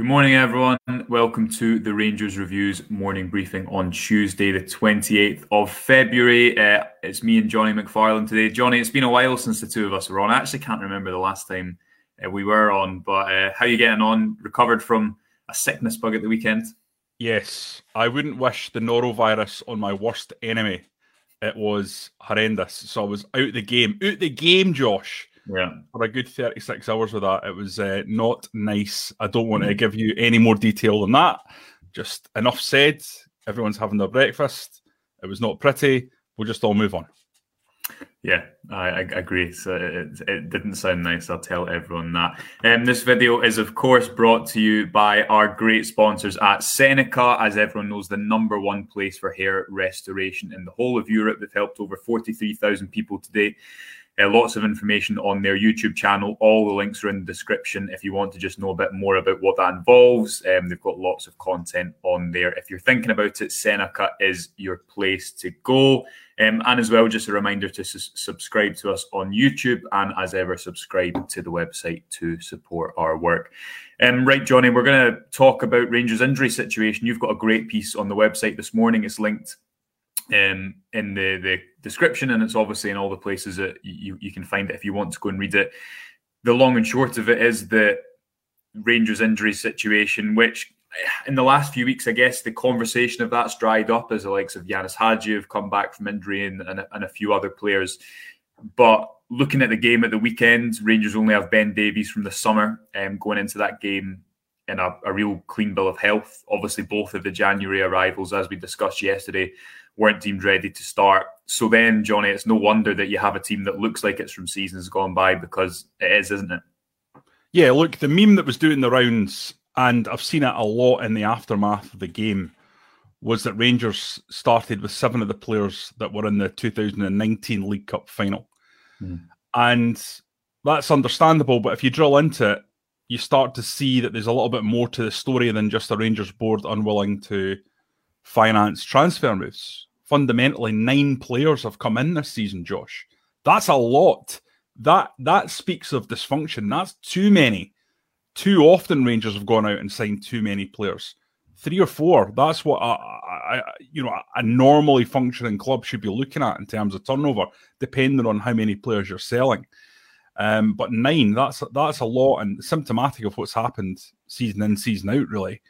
Good morning, everyone. Welcome to the Rangers Reviews morning briefing on Tuesday, the 28th of February. Uh, it's me and Johnny McFarland today. Johnny, it's been a while since the two of us were on. I actually can't remember the last time uh, we were on, but uh, how are you getting on? Recovered from a sickness bug at the weekend? Yes, I wouldn't wish the norovirus on my worst enemy. It was horrendous. So I was out the game, out the game, Josh yeah. For a good 36 hours with that. It was uh, not nice. I don't want to give you any more detail than that. Just enough said. Everyone's having their breakfast. It was not pretty. We'll just all move on. Yeah, I, I agree. So it, it, didn't sound nice. I'll tell everyone that. Um, this video is, of course, brought to you by our great sponsors at Seneca. As everyone knows, the number one place for hair restoration in the whole of Europe. They've helped over 43,000 people today. Uh, lots of information on their YouTube channel. All the links are in the description if you want to just know a bit more about what that involves. Um, they've got lots of content on there. If you're thinking about it, Seneca is your place to go. Um, and as well, just a reminder to su- subscribe to us on YouTube and, as ever, subscribe to the website to support our work. Um, right, Johnny, we're going to talk about Rangers' injury situation. You've got a great piece on the website this morning. It's linked um, in the, the description, and it's obviously in all the places that you, you can find it if you want to go and read it. The long and short of it is the Rangers injury situation, which in the last few weeks, I guess the conversation of that's dried up as the likes of Ianis Hagi have come back from injury and, and, and a few other players. But looking at the game at the weekend, Rangers only have Ben Davies from the summer um, going into that game in a, a, real clean bill of health. Obviously, both of the January arrivals, as we discussed yesterday, weren't deemed ready to start. So then, Johnny, it's no wonder that you have a team that looks like it's from seasons gone by because it is, isn't it? Yeah, look, the meme that was doing the rounds, and I've seen it a lot in the aftermath of the game, was that Rangers started with seven of the players that were in the 2019 League Cup final. Mm. And that's understandable, but if you drill into it, you start to see that there's a little bit more to the story than just the Rangers board unwilling to finance transfer moves. Fundamentally, nine players have come in this season, Josh. That's a lot. That that speaks of dysfunction. That's too many. Too often, Rangers have gone out and signed too many players. Three or four. That's what a, a, you know a normally functioning club should be looking at in terms of turnover, depending on how many players you're selling. Um, but nine, that's that's a lot and symptomatic of what's happened season in, season out, really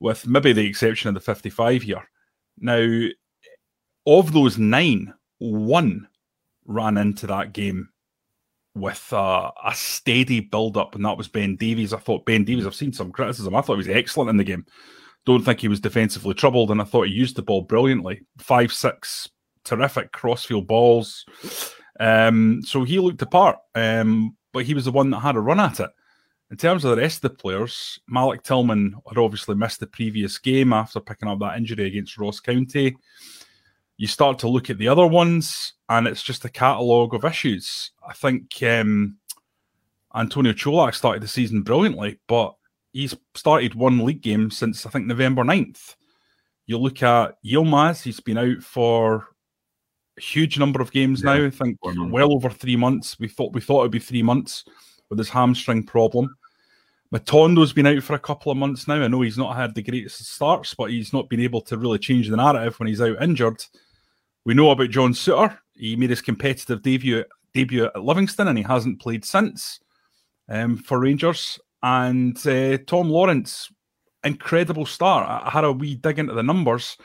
with maybe the exception of the 55 here. Now, of those nine, one ran into that game with uh, a steady build up, and that was Ben Davies. I thought Ben Davies, I've seen some criticism. I thought he was excellent in the game. Don't think he was defensively troubled, and I thought he used the ball brilliantly. Five, six, terrific crossfield balls. Um, so he looked apart, um, but he was the one that had a run at it. In terms of the rest of the players, Malik Tillman had obviously missed the previous game after picking up that injury against Ross County. You start to look at the other ones, and it's just a catalogue of issues. I think um, Antonio Colak started the season brilliantly, but he's started one league game since I think November 9th. You look at Yilmaz, he's been out for a huge number of games yeah. now. I think well over three months. We thought we thought it'd be three months with his hamstring problem. Matondo's been out for a couple of months now. I know he's not had the greatest starts, but he's not been able to really change the narrative when he's out injured. We know about John Souttar. He made his competitive debut debut at Livingston, and he hasn't played since um, for Rangers. And uh, Tom Lawrence, incredible start. I had a wee dig into the numbers.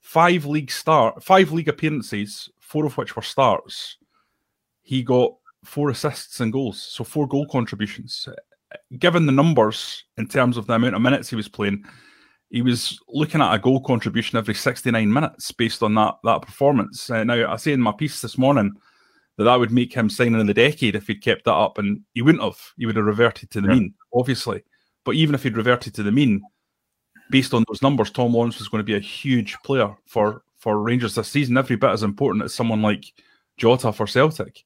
Five league start, five league appearances, four of which were starts. He got four assists and goals, so four goal contributions. Given the numbers in terms of the amount of minutes he was playing, he was looking at a goal contribution every 69 minutes based on that that performance. Uh, now, I say in my piece this morning that that would make him signing in the decade if he'd kept that up, and he wouldn't have. He would have reverted to the yeah. mean, obviously. But even if he'd reverted to the mean, based on those numbers, Tom Lawrence was going to be a huge player for for Rangers this season, every bit as important as someone like Jota for Celtic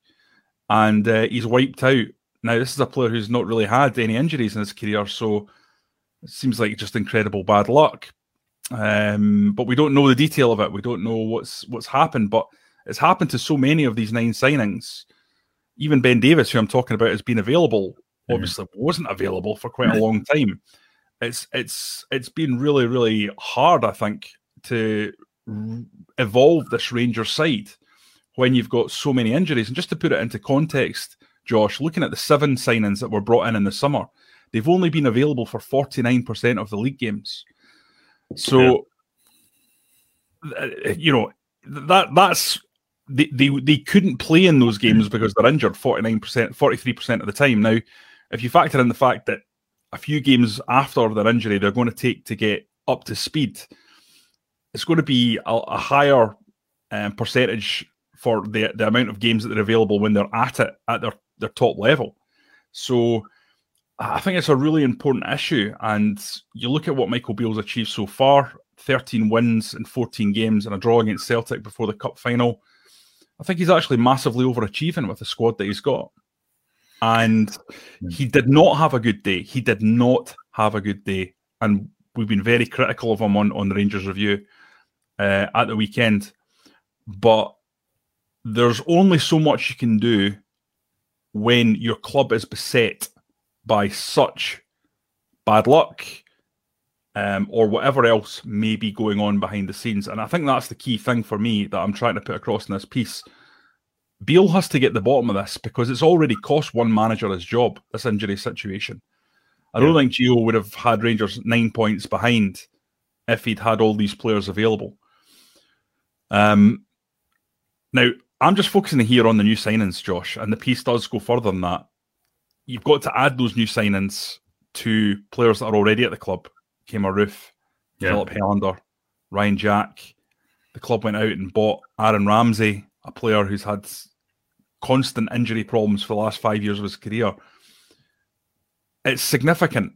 and uh, he's wiped out. Now, this is a player who's not really had any injuries in his career, so it seems like just incredible bad luck. Um, but we don't know the detail of it. We don't know what's what's happened, but it's happened to so many of these nine signings. Even Ben Davies, who I'm talking about, has been available. Mm. Obviously, wasn't available for quite a long time, it's it's it's been really really hard, I think, to evolve this Rangers side when you've got so many injuries. And just to put it into context, Josh, looking at the seven signings that were brought in in the summer, they've only been available for 49% of the league games. So, yeah. you know, that that's they, they they couldn't play in those games because they're injured 49%, 43% of the time. Now, if you factor in the fact that a few games after their injury they're going to take to get up to speed, it's going to be a, a higher um, percentage for the the amount of games that they're available when they're at it at their, their top level. So I think it's a really important issue. And you look at what Michael Beale's achieved so far 13 wins in 14 games and a draw against Celtic before the cup final. I think he's actually massively overachieving with the squad that he's got. And he did not have a good day. He did not have a good day. And we've been very critical of him on, on the Rangers review uh, at the weekend. But there's only so much you can do when your club is beset by such bad luck um, or whatever else may be going on behind the scenes. And I think that's the key thing for me that I'm trying to put across in this piece. Beale has to get the bottom of this because it's already cost one manager his job, this injury situation. I don't think Gio would have had Rangers nine points behind if he'd had all these players available. Um, now, I'm just focusing here on the new signings, Josh, and the piece does go further than that. You've got to add those new signings to players that are already at the club. Kemar Roofe, yeah. Filip Helander, Ryan Jack. The club went out and bought Aaron Ramsey, a player who's had constant injury problems for the last five years of his career. It's significant,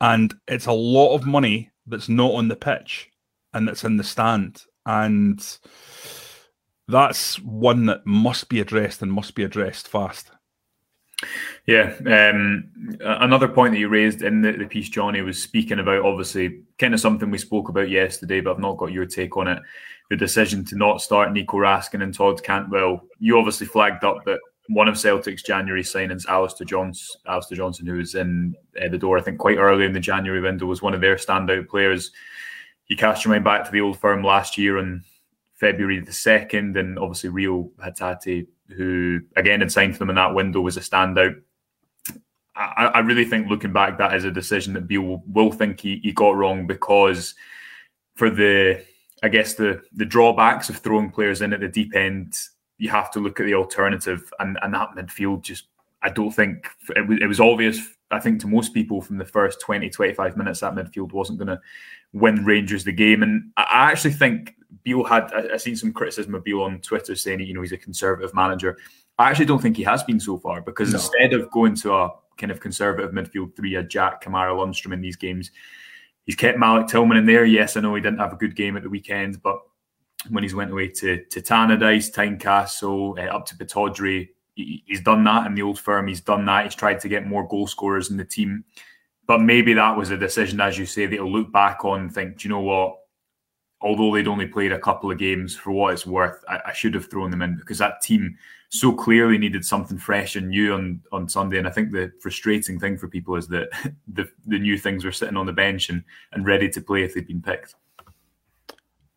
and it's a lot of money that's not on the pitch and that's in the stand. And that's one that must be addressed and must be addressed fast. Yeah. Um, another point that you raised in the, the, piece, Johnny, was speaking about obviously kind of something we spoke about yesterday, but I've not got your take on it. The decision to not start Nico Raskin and Todd Cantwell. You obviously flagged up that one of Celtic's January signings, Alistair Johns, Alistair Johnston, who was in uh, the door, I think, quite early in the January window, was one of their standout players. You cast your mind back to the old firm last year and February the 2nd. And obviously, Reo Hatate, who again had signed for them in that window, was a standout. I, I really think looking back, that is a decision that Beale will, will think he, he got wrong because for the, I guess, the, the drawbacks of throwing players in at the deep end, you have to look at the alternative. And, and that midfield just, I don't think it it was obvious I think to most people from the first 20, 25 minutes, that midfield wasn't going to win Rangers the game. And I actually think Beale had, I, seen some criticism of Beale on Twitter saying, you know, he's a conservative manager. I actually don't think he has been so far because no. instead of going to a kind of conservative midfield three, a Jack, Kamara, Lundstram in these games, he's kept Malik Tillman in there. Yes, I know he didn't have a good game at the weekend, but when he's went away to, to Tannadice, Tynecastle, uh, up to Pittodrie, he's done that in the old firm. He's done that. He's tried to get more goal scorers in the team. But maybe that was a decision, as you say, that he'll look back on and think, do you know what? Although they'd only played a couple of games, for what it's worth, I, I should have thrown them in because that team so clearly needed something fresh and new on, on Sunday. And I think the frustrating thing for people is that the, the new things were sitting on the bench and, and ready to play if they'd been picked.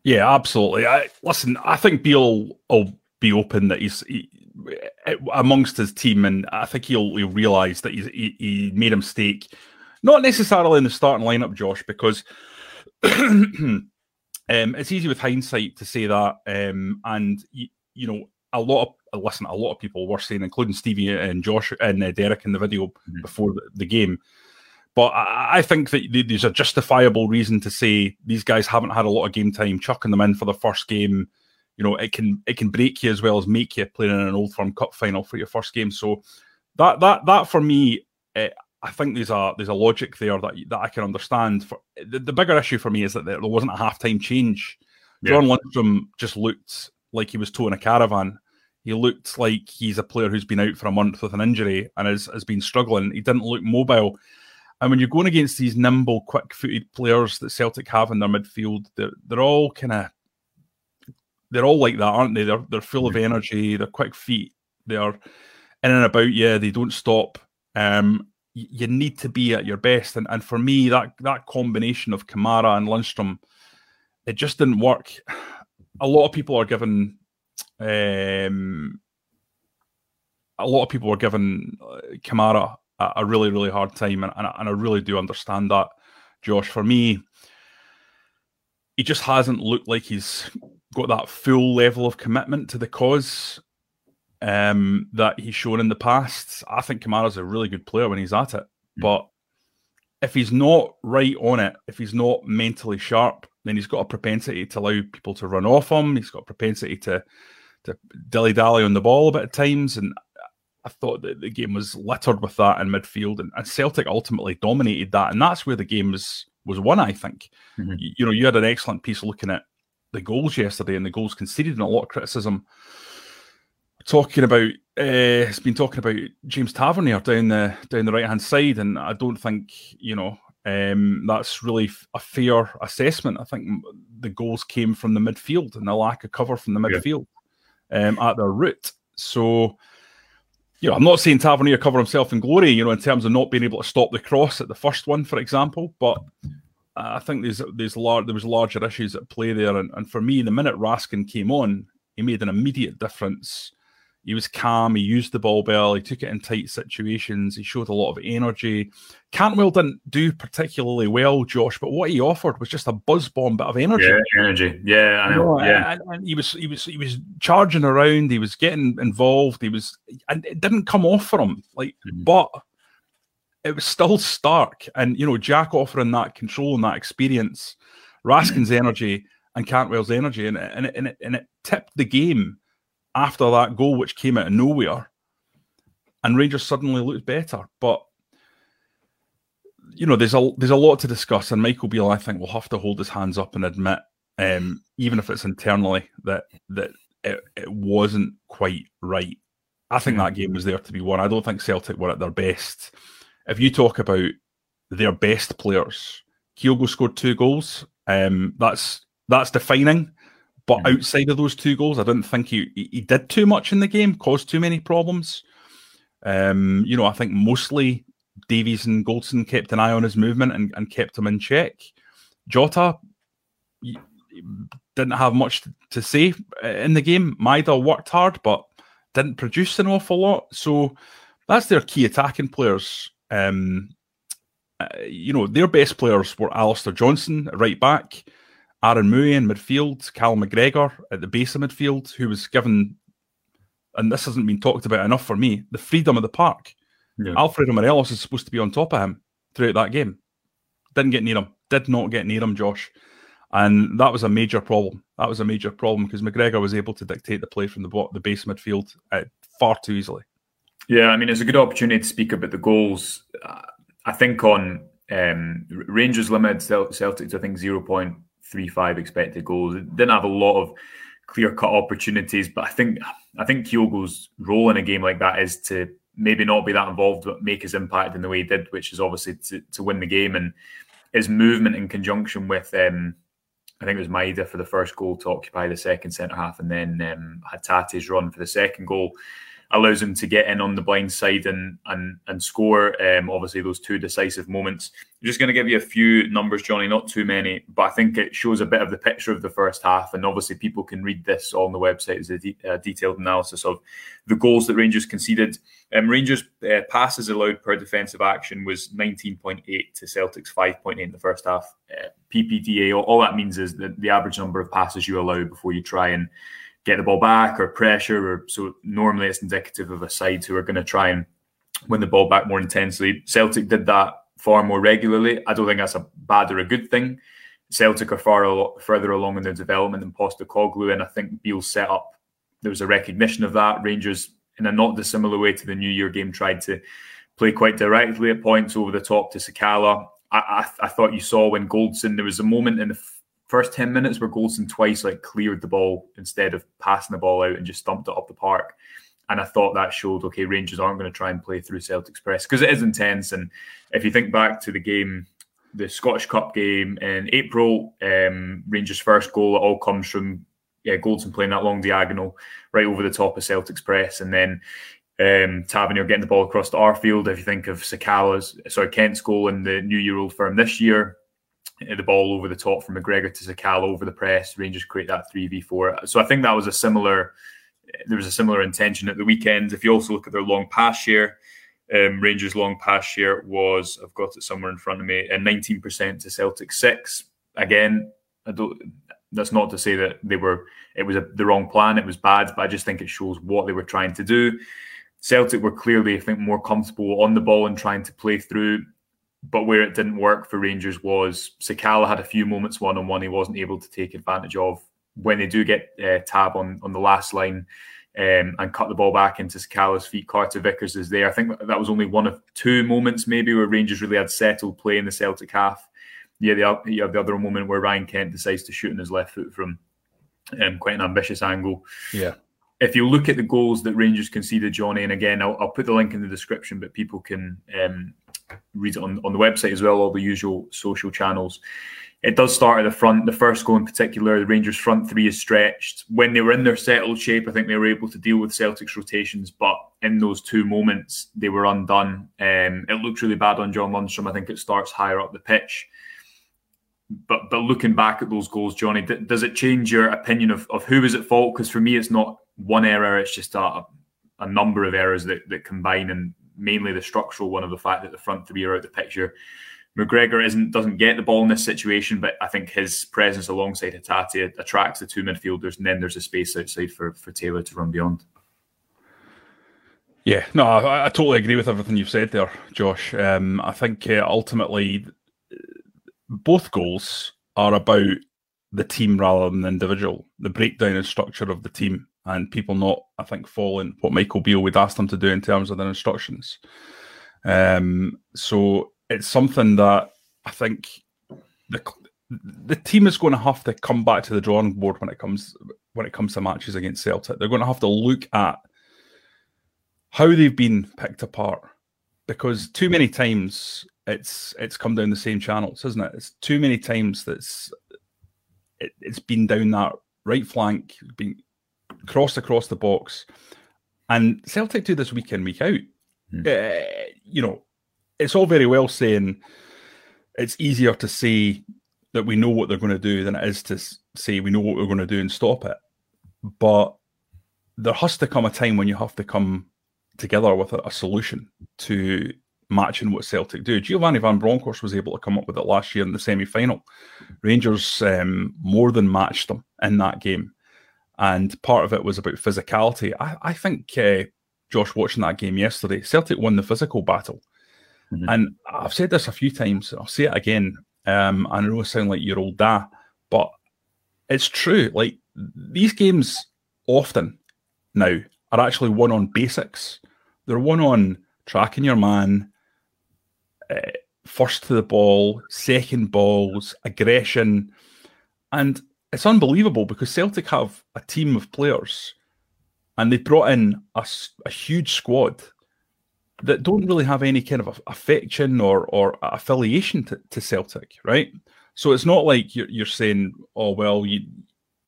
Yeah, absolutely. I listen. I think Beale will be open that he's he, eh, amongst his team, and I think he'll, he'll realise that he, he made a mistake. Not necessarily in the starting lineup, Josh, because um, it's easy with hindsight to say that. Um, and you, you, know, a lot of listen, a lot of people were saying, including Stevie and Josh and uh, Derek in the video mm-hmm. before the, the, game. But I, I think that there's a justifiable reason to say these guys haven't had a lot of game time, chucking them in for the first game you know it can it can break you as well as make you playing in an old firm cup final for your first game so that that that for me uh, I think there's a there's a logic there that that I can understand. For the, the bigger issue for me is that there wasn't a halftime change. Yeah. John Lundstram just looked like he was towing a caravan. He looked like he's a player who's been out for a month with an injury and has, has been struggling. He didn't look mobile. And when you're going against these nimble, quick-footed players that Celtic have in their midfield, they're, they're all kind of they're all like that, aren't they? They're they're full of energy. They're quick feet. They're in and about. Yeah, they don't stop. Um, you need to be at your best. And and for me, that that combination of Kamara and Lundstram, it just didn't work. A lot of people are given um, a lot of people are giving uh, Kamara a, a really, really hard time, and, and, and I really do understand that, Josh. For me, he just hasn't looked like he's got that full level of commitment to the cause um, that he's shown in the past. I think Kamara's a really good player when he's at it, mm. but if he's not right on it, if he's not mentally sharp, then he's got a propensity to allow people to run off him. He's got a propensity to to dilly dally on the ball a bit at times, and I thought that the game was littered with that in midfield, and, and Celtic ultimately dominated that, and that's where the game was was won. I think. Mm-hmm. You, you, know, you had an excellent piece looking at the goals yesterday, and the goals conceded, and a lot of criticism. Talking about, uh, it's been talking about James Tavernier down the down the right hand side, and I don't think you know um, that's really a fair assessment. I think the goals came from the midfield and the lack of cover from the midfield yeah. um, at their root. So you know, I'm not saying Tavernier cover himself in glory, you know, in terms of not being able to stop the cross at the first one, for example. But I think there's there's lar- there was larger issues at play there, and, and for me, the minute Raskin came on, he made an immediate difference he was calm. He used the ball well. He took it in tight situations. He showed a lot of energy. Cantwell didn't do particularly well, Josh, but what he offered was just a buzz bomb bit of energy. Yeah, energy. Yeah, I know. yeah, and, and, he was he was he was charging around. He was getting involved. He was, and it didn't come off for him. Like, mm-hmm. but it was still stark. And you know, Jack offering that control and that experience, Raskin's mm-hmm. energy and Cantwell's energy, and and it, and it, and it tipped the game after that goal, which came out of nowhere, and Rangers suddenly looked better. But you know, there's a there's a lot to discuss, and Michael Beale, I think, will have to hold his hands up and admit, um, even if it's internally, that that it, it wasn't quite right. I think that game was there to be won. I don't think Celtic were at their best. If you talk about their best players, Kyogo scored two goals. Um, that's that's defining. But mm-hmm. outside of those two goals, I didn't think he, he did too much in the game, caused too many problems. Um, you know, I think mostly Davies and Goldson kept an eye on his movement and, and kept him in check. Jota didn't have much to say uh, in the game. Maeda worked hard, but didn't produce an awful lot. So that's their key attacking players. Um, uh, you know, their best players were Alistair Johnston, right back, Aaron Mooy in midfield, Cal McGregor at the base of midfield, who was given, and this hasn't been talked about enough for me, the freedom of the park. Yeah. Alfredo Morelos is supposed to be on top of him throughout that game. Didn't get near him. Did not get near him, Josh. And that was a major problem. That was a major problem because McGregor was able to dictate the play from the the base midfield uh, far too easily. Yeah, I mean, it's a good opportunity to speak about the goals. Uh, I think on um, Rangers limited Celtic I think zero point three five expected goals. Didn't have a lot of clear cut opportunities, but I think I think Kyogo's role in a game like that is to maybe not be that involved, but make his impact in the way he did, which is obviously to, to win the game and his movement in conjunction with um, I think it was Maeda for the first goal to occupy the second centre half, and then um, Hatate's run for the second goal allows him to get in on the blind side and and and score. Um, obviously, those two decisive moments. I'm just going to give you a few numbers, Johnny, not too many, but I think it shows a bit of the picture of the first half. And obviously, people can read this on the website as a de- uh, detailed analysis of the goals that Rangers conceded. Um, Rangers uh, passes allowed per defensive action was 19.8 to Celtic's 5.8 in the first half. Uh, PPDA, all, all, that means is that the average number of passes you allow before you try and get the ball back or pressure. Or so normally it's indicative of a side who are going to try and win the ball back more intensely. Celtic did that far more regularly. I don't think that's a bad or a good thing. Celtic are far a lot further along in their development than Postecoglou, and I think Beale's set up. There was a recognition of that. Rangers, in a not dissimilar way to the New Year game, tried to play quite directly at points over the top to Sakala. I, I, I thought you saw when Goldson. There was a moment in the first 10 minutes where Goldson twice like cleared the ball instead of passing the ball out and just stumped it up the park. And I thought that showed, okay, Rangers aren't going to try and play through Celtic's press because it is intense. And if you think back to the game, the Scottish Cup game in April, um, Rangers' first goal, it all comes from yeah, Goldson playing that long diagonal right over the top of Celtic's press. And then Um, Tavernier getting the ball across the field. If you think of Sakala's, sorry, Kent's goal in the New Year Old Firm this year, the ball over the top from McGregor to Sakala over the press, Rangers create that 3v4. So I think that was a similar, there was a similar intention at the weekend. If you also look at their long pass share, um, Rangers' long pass share was, I've got it somewhere in front of me, and 19% to Celtic 6. Again, I don't, that's not to say that they were it was a, the wrong plan, it was bad, but I just think it shows what they were trying to do. Celtic were clearly, I think, more comfortable on the ball and trying to play through. But where it didn't work for Rangers was Sakala had a few moments one on one he wasn't able to take advantage of. When they do get uh, Tav on on the last line, um, and cut the ball back into Sakala's feet. Carter Vickers is there. I think that was only one of two moments maybe where Rangers really had settled play in the Celtic half. Yeah, the, you have the other moment where Ryan Kent decides to shoot in his left foot from um, quite an ambitious angle. Yeah. If you look at the goals that Rangers conceded, Johnny, and again, I'll, I'll put the link in the description, but people can um, read it on, on the website as well, all the usual social channels it does start at the front. The first goal in particular, the Rangers' front three is stretched. When they were in their settled shape, I think they were able to deal with Celtic's rotations, but in those two moments, they were undone. Um, it looks really bad on John Lundstram. I think it starts higher up the pitch. But but looking back at those goals, Johnny, d- does it change your opinion of, of who was at fault? Because for me, it's not one error; it's just a, a number of errors that, that combine, and mainly the structural one of the fact that the front three are out of the picture McGregor isn't doesn't get the ball in this situation, but I think his presence alongside Hatate attracts the two midfielders, and then there's a space outside for for Taylor to run beyond. Yeah, no, I, I totally agree with everything you've said there, Josh. Um, I think uh, ultimately both goals are about the team rather than the individual, the breakdown and structure of the team, and people not, I think, following what Michael Beale would ask them to do in terms of their instructions. Um, so it's something that I think the the team is going to have to come back to the drawing board when it comes when it comes to matches against Celtic. They're going to have to look at how they've been picked apart because too many times it's it's come down the same channels, isn't it? It's too many times that's it, has been down that right flank, being crossed across the box, and Celtic do this week in week out. Uh, you know, it's all very well saying it's easier to say that we know what they're going to do than it is to say we know what we're going to do and stop it. But there has to come a time when you have to come together with a, a solution to matching what Celtic do. Giovanni Van Bronckhorst was able to come up with it last year in the semi final. Rangers um, more than matched them in that game. And part of it was about physicality. I, I think, uh, Josh, watching that game yesterday, Celtic won the physical battle. Mm-hmm. And I've said this a few times. I'll say it again. Um, I know I sound like your old dad, but it's true. Like these games often now are actually won on basics. They're won on tracking your man, uh, first to the ball, second balls, aggression, and it's unbelievable because Celtic have a team of players, and they brought in a, a huge squad that don't really have any kind of affection or or affiliation to, to Celtic, right? So it's not like you're, you're saying, oh well, you,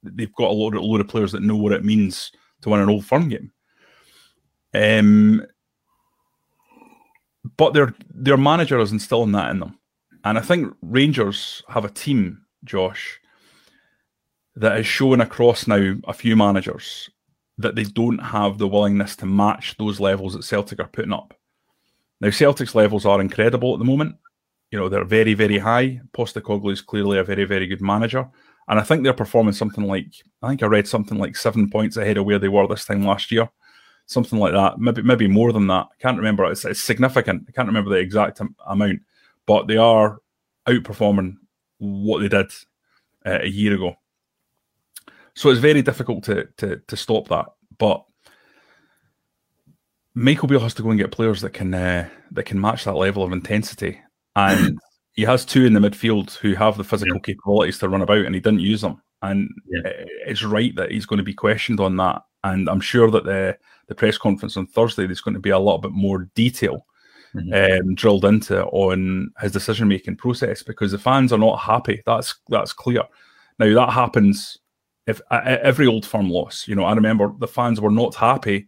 they've got a load, a load of players that know what it means to win an old firm game. Um, but their their manager is instilling that in them, and I think Rangers have a team, Josh, that is showing across now a few managers that they don't have the willingness to match those levels that Celtic are putting up. Now, Celtic's levels are incredible at the moment. You know, they're very, very high. Postecoglou is clearly a very, very good manager. And I think they're performing something like, I think I read something like seven points ahead of where they were this time last year. Something like that. Maybe maybe more than that. I can't remember. It's, it's significant. I can't remember the exact amount, but they are outperforming what they did uh, a year ago. So it's very difficult to, to, to stop that. But Michael Beale has to go and get players that can uh, that can match that level of intensity, and he has two in the midfield who have the physical yeah. capabilities to run about, and he didn't use them. And yeah. it's right that he's going to be questioned on that. And I'm sure that the the press conference on Thursday there's going to be a little bit more detail mm-hmm. um, drilled into on his decision making process because the fans are not happy. That's that's clear. Now that happens if uh, every old firm loss. You know, I remember the fans were not happy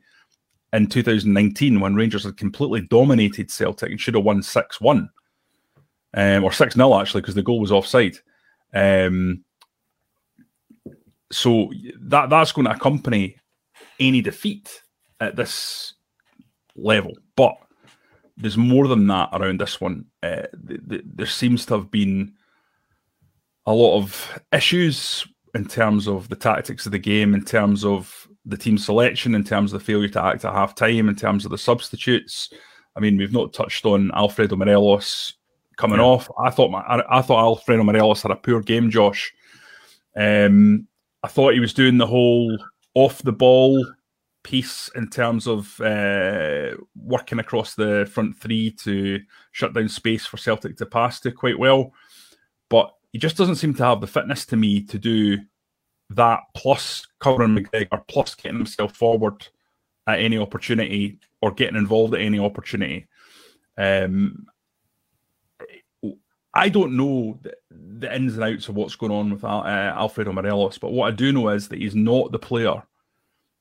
in 2019 when Rangers had completely dominated Celtic and should have won 6 1 um, or 6 0 actually, because the goal was offside. Um, so that that's going to accompany any defeat at this level. But there's more than that around this one. Uh, th- th- there seems to have been a lot of issues in terms of the tactics of the game, in terms of the team selection, in terms of the failure to act at half time, in terms of the substitutes. I mean, we've not touched on Alfredo Morelos coming yeah. off. I thought my, I, I, thought Alfredo Morelos had a poor game, Josh. Um, I thought he was doing the whole off the ball piece in terms of uh, working across the front three to shut down space for Celtic to pass to quite well. But he just doesn't seem to have the fitness to me to do that plus covering McGregor plus getting himself forward at any opportunity or getting involved at any opportunity. Um, I don't know the, the, ins and outs of what's going on with uh, Alfredo Morelos, but what I do know is that he's not the player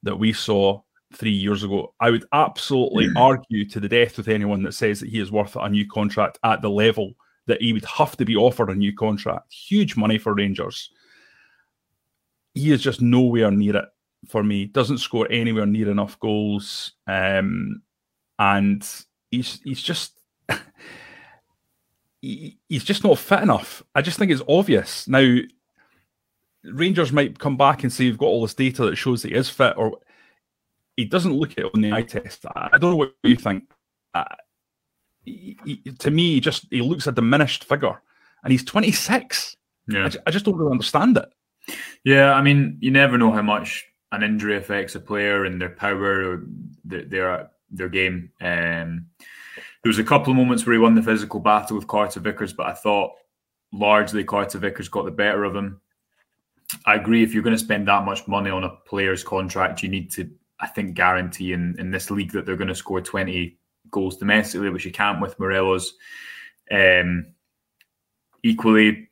that we saw three years ago. I would absolutely argue to the death with anyone that says that he is worth a new contract at the level that he would have to be offered a new contract. Huge money for Rangers. He is just nowhere near it for me. Doesn't score anywhere near enough goals, um, and he's he's just. he, he's just not fit enough. I just think it's obvious. Now, Rangers might come back and say you've got all this data that shows that he is fit, or he doesn't look it on the eye test. I don't know what you think. Uh, he, he, to me, he just he looks a diminished figure, and he's 26. Yeah, I, I, just don't really understand it. Yeah, I mean, you never know how much an injury affects a player and their power or their their, their game. Um, there was a couple of moments where he won the physical battle with Carter Vickers, but I thought largely Carter Vickers got the better of him. I agree. If you're going to spend that much money on a player's contract, you need to, I think, guarantee in, in this league that they're going to score 20 goals domestically, which you can't with Morelos. Um, equally,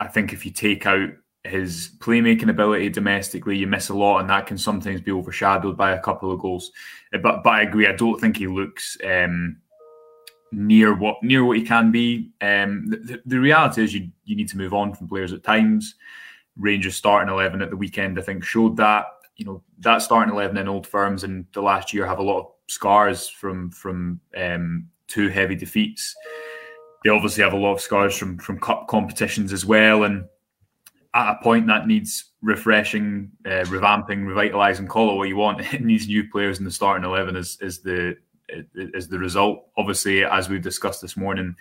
I think if you take out his playmaking ability domestically, you miss a lot, and that can sometimes be overshadowed by a couple of goals. Uh, but but I agree. I don't think he looks um, near what near what he can be. Um, the, the, reality is, you you need to move on from players at times. Rangers starting eleven at the weekend, I think, showed that. You know that starting eleven in old firms in the last year have a lot of scars from from um, two heavy defeats. They obviously have a lot of scars from from cup competitions as well, and at a point that needs refreshing, uh, revamping, revitalizing, call it what you want. It needs new players in the starting eleven is is the is the result. Obviously, as we've discussed this morning,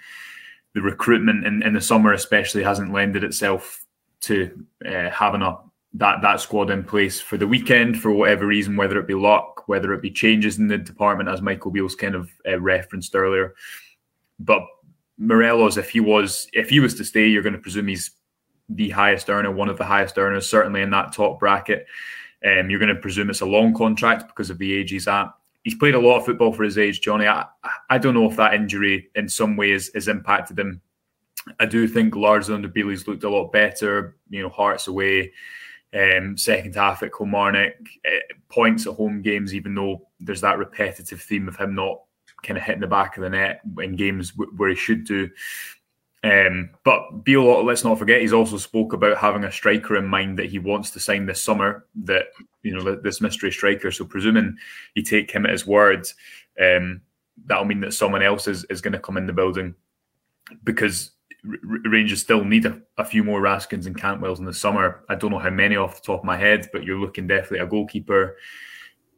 the recruitment in, in the summer especially hasn't lended itself to uh, having a that that squad in place for the weekend for whatever reason, whether it be luck, whether it be changes in the department, as Michael Beals kind of uh, referenced earlier. But Morelos, if he was if he was to stay, you're going to presume he's the highest earner, one of the highest earners, certainly in that top bracket. Um, you're going to presume it's a long contract because of the age he's at. He's played a lot of football for his age, Johnny. I, I don't know if that injury in some ways has impacted him. I do think under Beale's looked a lot better. You know, Hearts away, um, second half at Kilmarnock, uh, points at home games, even though there's that repetitive theme of him not kind of hitting the back of the net in games w- where he should do. Um, but Beale, let's not forget, he's also spoke about having a striker in mind that he wants to sign this summer. That you know this mystery striker. So presuming you take him at his word, um, that'll mean that someone else is, is going to come in the building because Rangers still need a, a, few more Raskins and Cantwells in the summer. I don't know how many off the top of my head, but you're looking definitely a goalkeeper.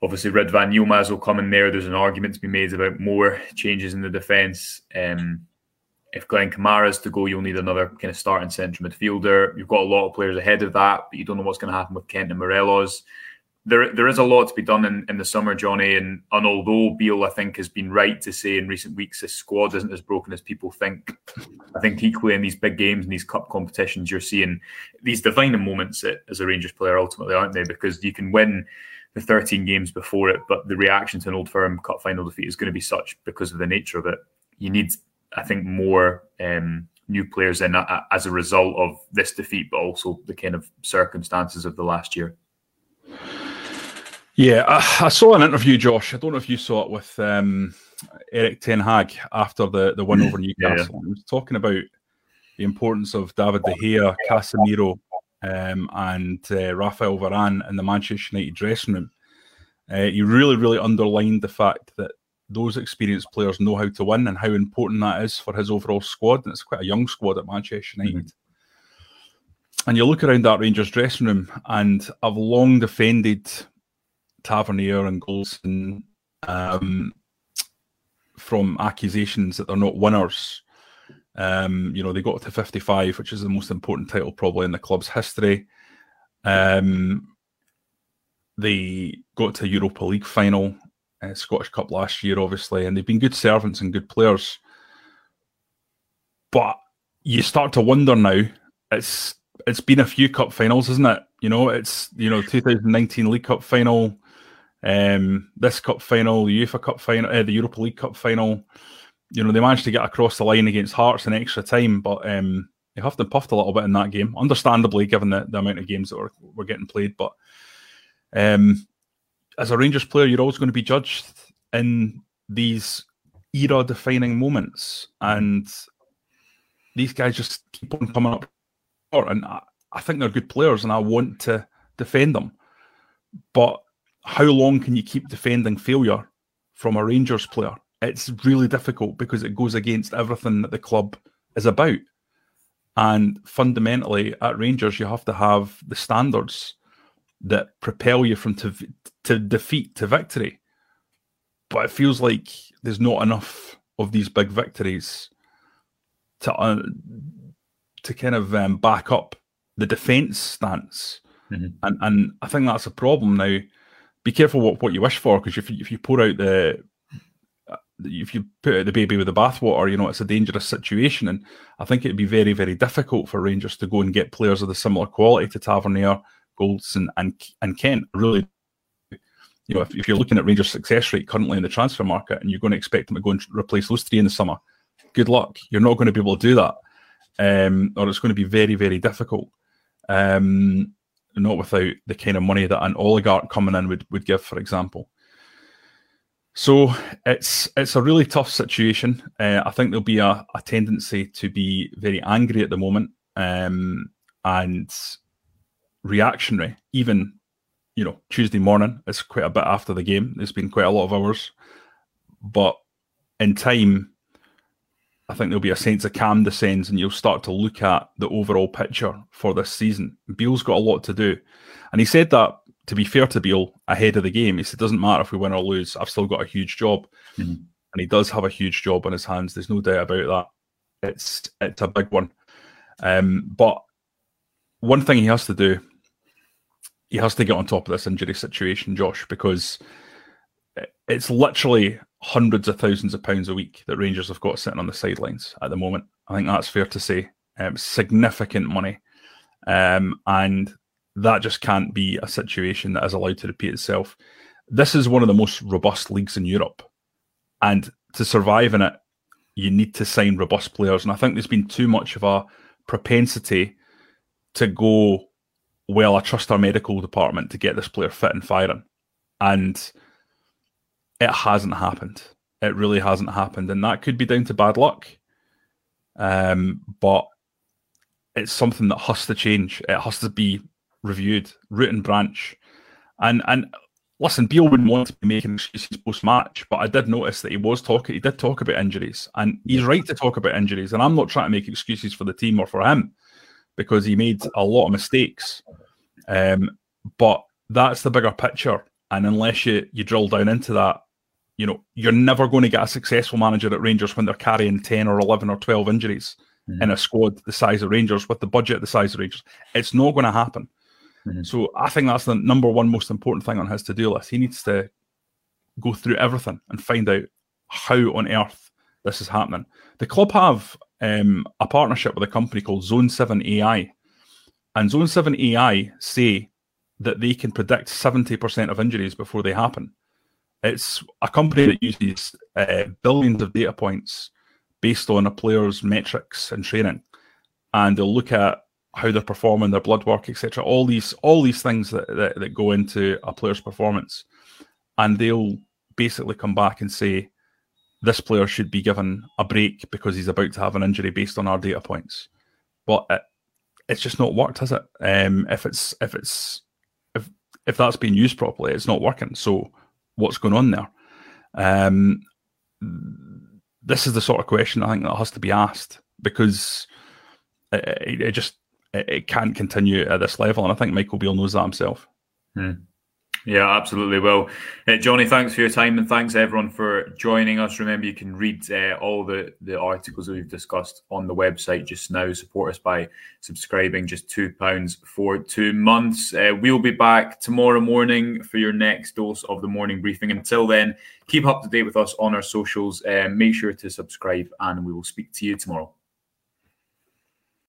Obviously, Ridvan Yilmaz will come in there. There's an argument to be made about more changes in the defence. Um, if Glenn Kamara's to go, you'll need another kind of starting central midfielder. You've got a lot of players ahead of that, but you don't know what's going to happen with Kent and Morelos. There, there is a lot to be done in, in the summer, Johnny. And, and although Beale, I think, has been right to say in recent weeks this squad isn't as broken as people think, I think equally in these big games and these cup competitions, you're seeing these defining moments as a Rangers player, ultimately, aren't they? Because you can win the 13 games before it, but the reaction to an old firm cup final defeat is going to be such because of the nature of it. You need I think more um, new players in as a result of this defeat, but also the kind of circumstances of the last year. Yeah, I, I, saw an interview, Josh. I don't know if you saw it with um, Erik Ten Hag after the, the win over Newcastle. Yeah, yeah. He was talking about the importance of David De Gea, Casemiro, um, and uh, Rafael Varane in the Manchester United dressing room. Uh, he really, really underlined the fact that those experienced players know how to win and how important that is for his overall squad. And it's quite a young squad at Manchester United. Mm-hmm. And you look around that Rangers dressing room, and I've long defended Tavernier and Goldson um, from accusations that they're not winners. Um, you know, they got to 55, which is the most important title probably in the club's history. Um, they got to Europa League final, uh, Scottish Cup last year, obviously, and they've been good servants and good players. But you start to wonder now. It's it's been a few cup finals, isn't it? You know, it's you know 2019 League Cup final, um, this cup final, the UEFA Cup final, uh, the Europa League Cup final. You know, they managed to get across the line against Hearts in extra time, but um, they huffed and puffed a little bit in that game, understandably, given the, the amount of games that were, were getting played. But um, as a Rangers player, you're always going to be judged in these era defining moments. And these guys just keep on coming up. And I, I think they're good players and I want to defend them. But how long can you keep defending failure from a Rangers player? It's really difficult because it goes against everything that the club is about. And fundamentally, at Rangers, you have to have the standards that propel you from to, to defeat to victory. But it feels like there's not enough of these big victories to uh, to kind of um, back up the defence stance, mm-hmm. and and I think that's a problem now. Be careful what, what you wish for because if if you pour out the uh, if you put out the baby with the bathwater, you know it's a dangerous situation, and I think it'd be very very difficult for Rangers to go and get players of the similar quality to Tavernier, Goldson, and and Kent. Really, you know, if, if you're looking at Rangers' success rate currently in the transfer market, and you're going to expect them to go and replace those three in the summer, good luck. You're not going to be able to do that, um, or it's going to be very very difficult. Um, not without the kind of money that an oligarch coming in would, would give, for example. So it's it's a really tough situation. Uh, I think there'll be a, a, tendency to be very angry at the moment um, and reactionary. Even you know Tuesday morning, it's quite a bit after the game. There's been quite a lot of hours, but in time, I think there'll be a sense of calm descends and you'll start to look at the overall picture for this season. Beale's got a lot to do. And he said that, to be fair to Beale, ahead of the game. He said, it doesn't matter if we win or lose, I've still got a huge job. Mm-hmm. And he does have a huge job on his hands. There's no doubt about that. It's it's a big one. Um, but one thing he has to do, he has to get on top of this injury situation, Josh, because it's literally hundreds of thousands of pounds a week that Rangers have got sitting on the sidelines at the moment. I think that's fair to say. Um, significant money. Um, and that just can't be a situation that is allowed to repeat itself. This is one of the most robust leagues in Europe. And to survive in it, you need to sign robust players. And I think there's been too much of a propensity to go, well, I trust our medical department to get this player fit and firing. And it hasn't happened. It really hasn't happened, and that could be down to bad luck. Um, but it's something that has to change. It has to be reviewed, root and branch. And and listen, Beale wouldn't want to be making excuses post match, but I did notice that he was talking. He did talk about injuries, and he's right to talk about injuries. And I'm not trying to make excuses for the team or for him because he made a lot of mistakes. Um, but that's the bigger picture. And unless you you drill down into that, you know, you're never going to get a successful manager at Rangers when they're carrying 10 or 11 or 12 injuries mm-hmm. in a squad the size of Rangers with the budget the size of Rangers. It's not going to happen. Mm-hmm. So I think that's the number one most important thing on his to do list. He needs to go through everything and find out how on earth this is happening. The club have um, a partnership with a company called Zone 7 AI. And Zone 7 AI say that they can predict 70% of injuries before they happen. It's a company that uses uh, billions of data points based on a player's metrics and training, and they'll look at how they're performing, their blood work, etc. All these all these things that, that, that go into a player's performance, and they'll basically come back and say this player should be given a break because he's about to have an injury based on our data points. But it, it's just not worked, has it? Um, if it's if it's if if that's being used properly, it's not working. So what's going on there? Um, this is the sort of question I think that has to be asked because it, it, just it, it, can't continue at this level, and I think Michael Beale knows that himself. Hmm. Yeah, absolutely. Well, uh, Johnny, thanks for your time and thanks everyone for joining us. Remember, you can read uh, all the, the articles that we've discussed on the website just now. Support us by subscribing, just £2 for two months. Uh, we'll be back tomorrow morning for your next dose of the morning briefing. Until then, keep up to date with us on our socials. Uh, make sure to subscribe and we will speak to you tomorrow.